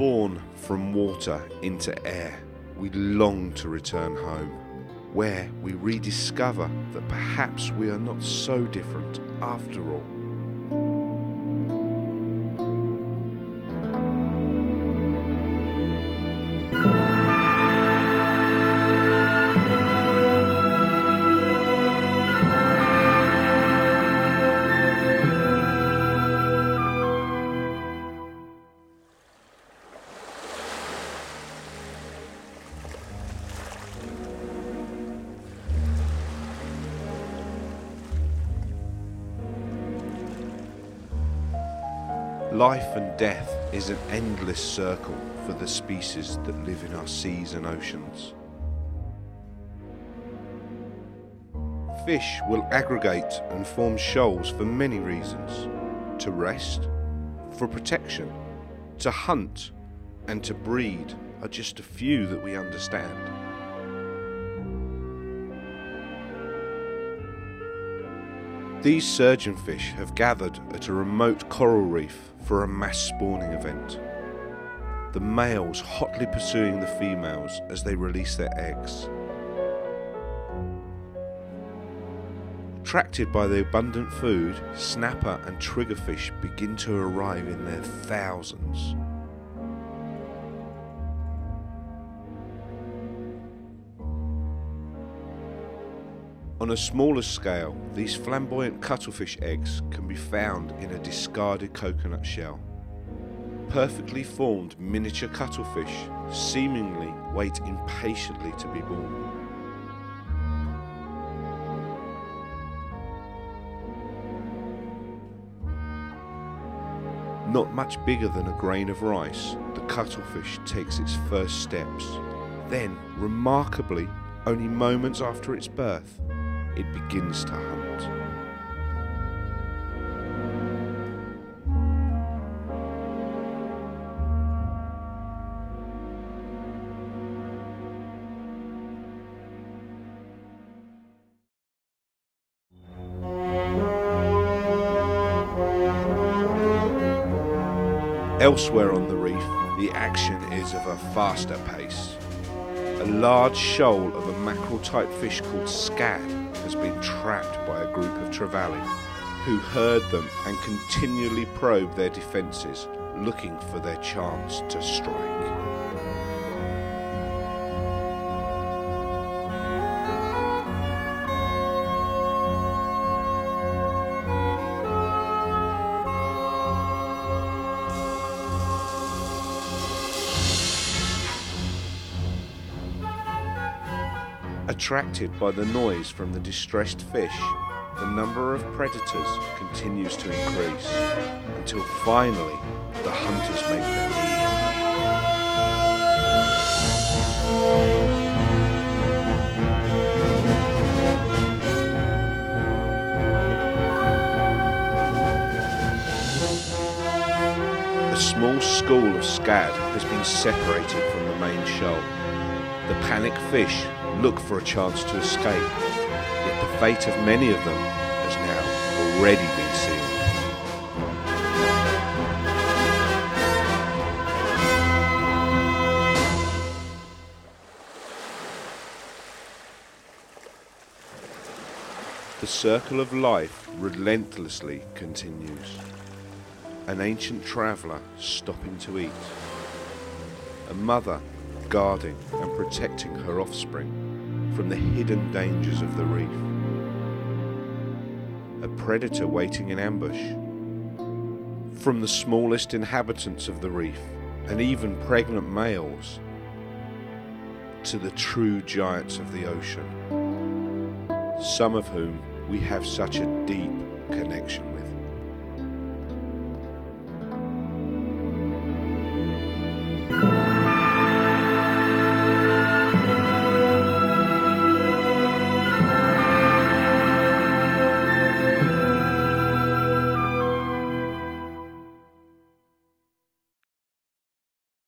Born from water into air, we long to return home, where we rediscover that perhaps we are not so different after all. Life and death is an endless circle for the species that live in our seas and oceans. Fish will aggregate and form shoals for many reasons to rest, for protection, to hunt, and to breed are just a few that we understand. These surgeonfish have gathered at a remote coral reef for a mass spawning event. The males hotly pursuing the females as they release their eggs. Attracted by the abundant food, snapper and triggerfish begin to arrive in their thousands. On a smaller scale, these flamboyant cuttlefish eggs can be found in a discarded coconut shell. Perfectly formed miniature cuttlefish seemingly wait impatiently to be born. Not much bigger than a grain of rice, the cuttlefish takes its first steps. Then, remarkably, only moments after its birth, it begins to hunt. Elsewhere on the reef, the action is of a faster pace. A large shoal of a mackerel type fish called scad has been trapped by a group of trevally who herd them and continually probe their defences, looking for their chance to strike. Attracted by the noise from the distressed fish, the number of predators continues to increase until finally the hunters make their move. A small school of scad has been separated from the main shoal. The panic fish look for a chance to escape, yet the fate of many of them has now already been sealed. The circle of life relentlessly continues. An ancient traveller stopping to eat. A mother guarding and protecting her offspring from the hidden dangers of the reef. A predator waiting in ambush. From the smallest inhabitants of the reef and even pregnant males to the true giants of the ocean, some of whom we have such a deep connection with.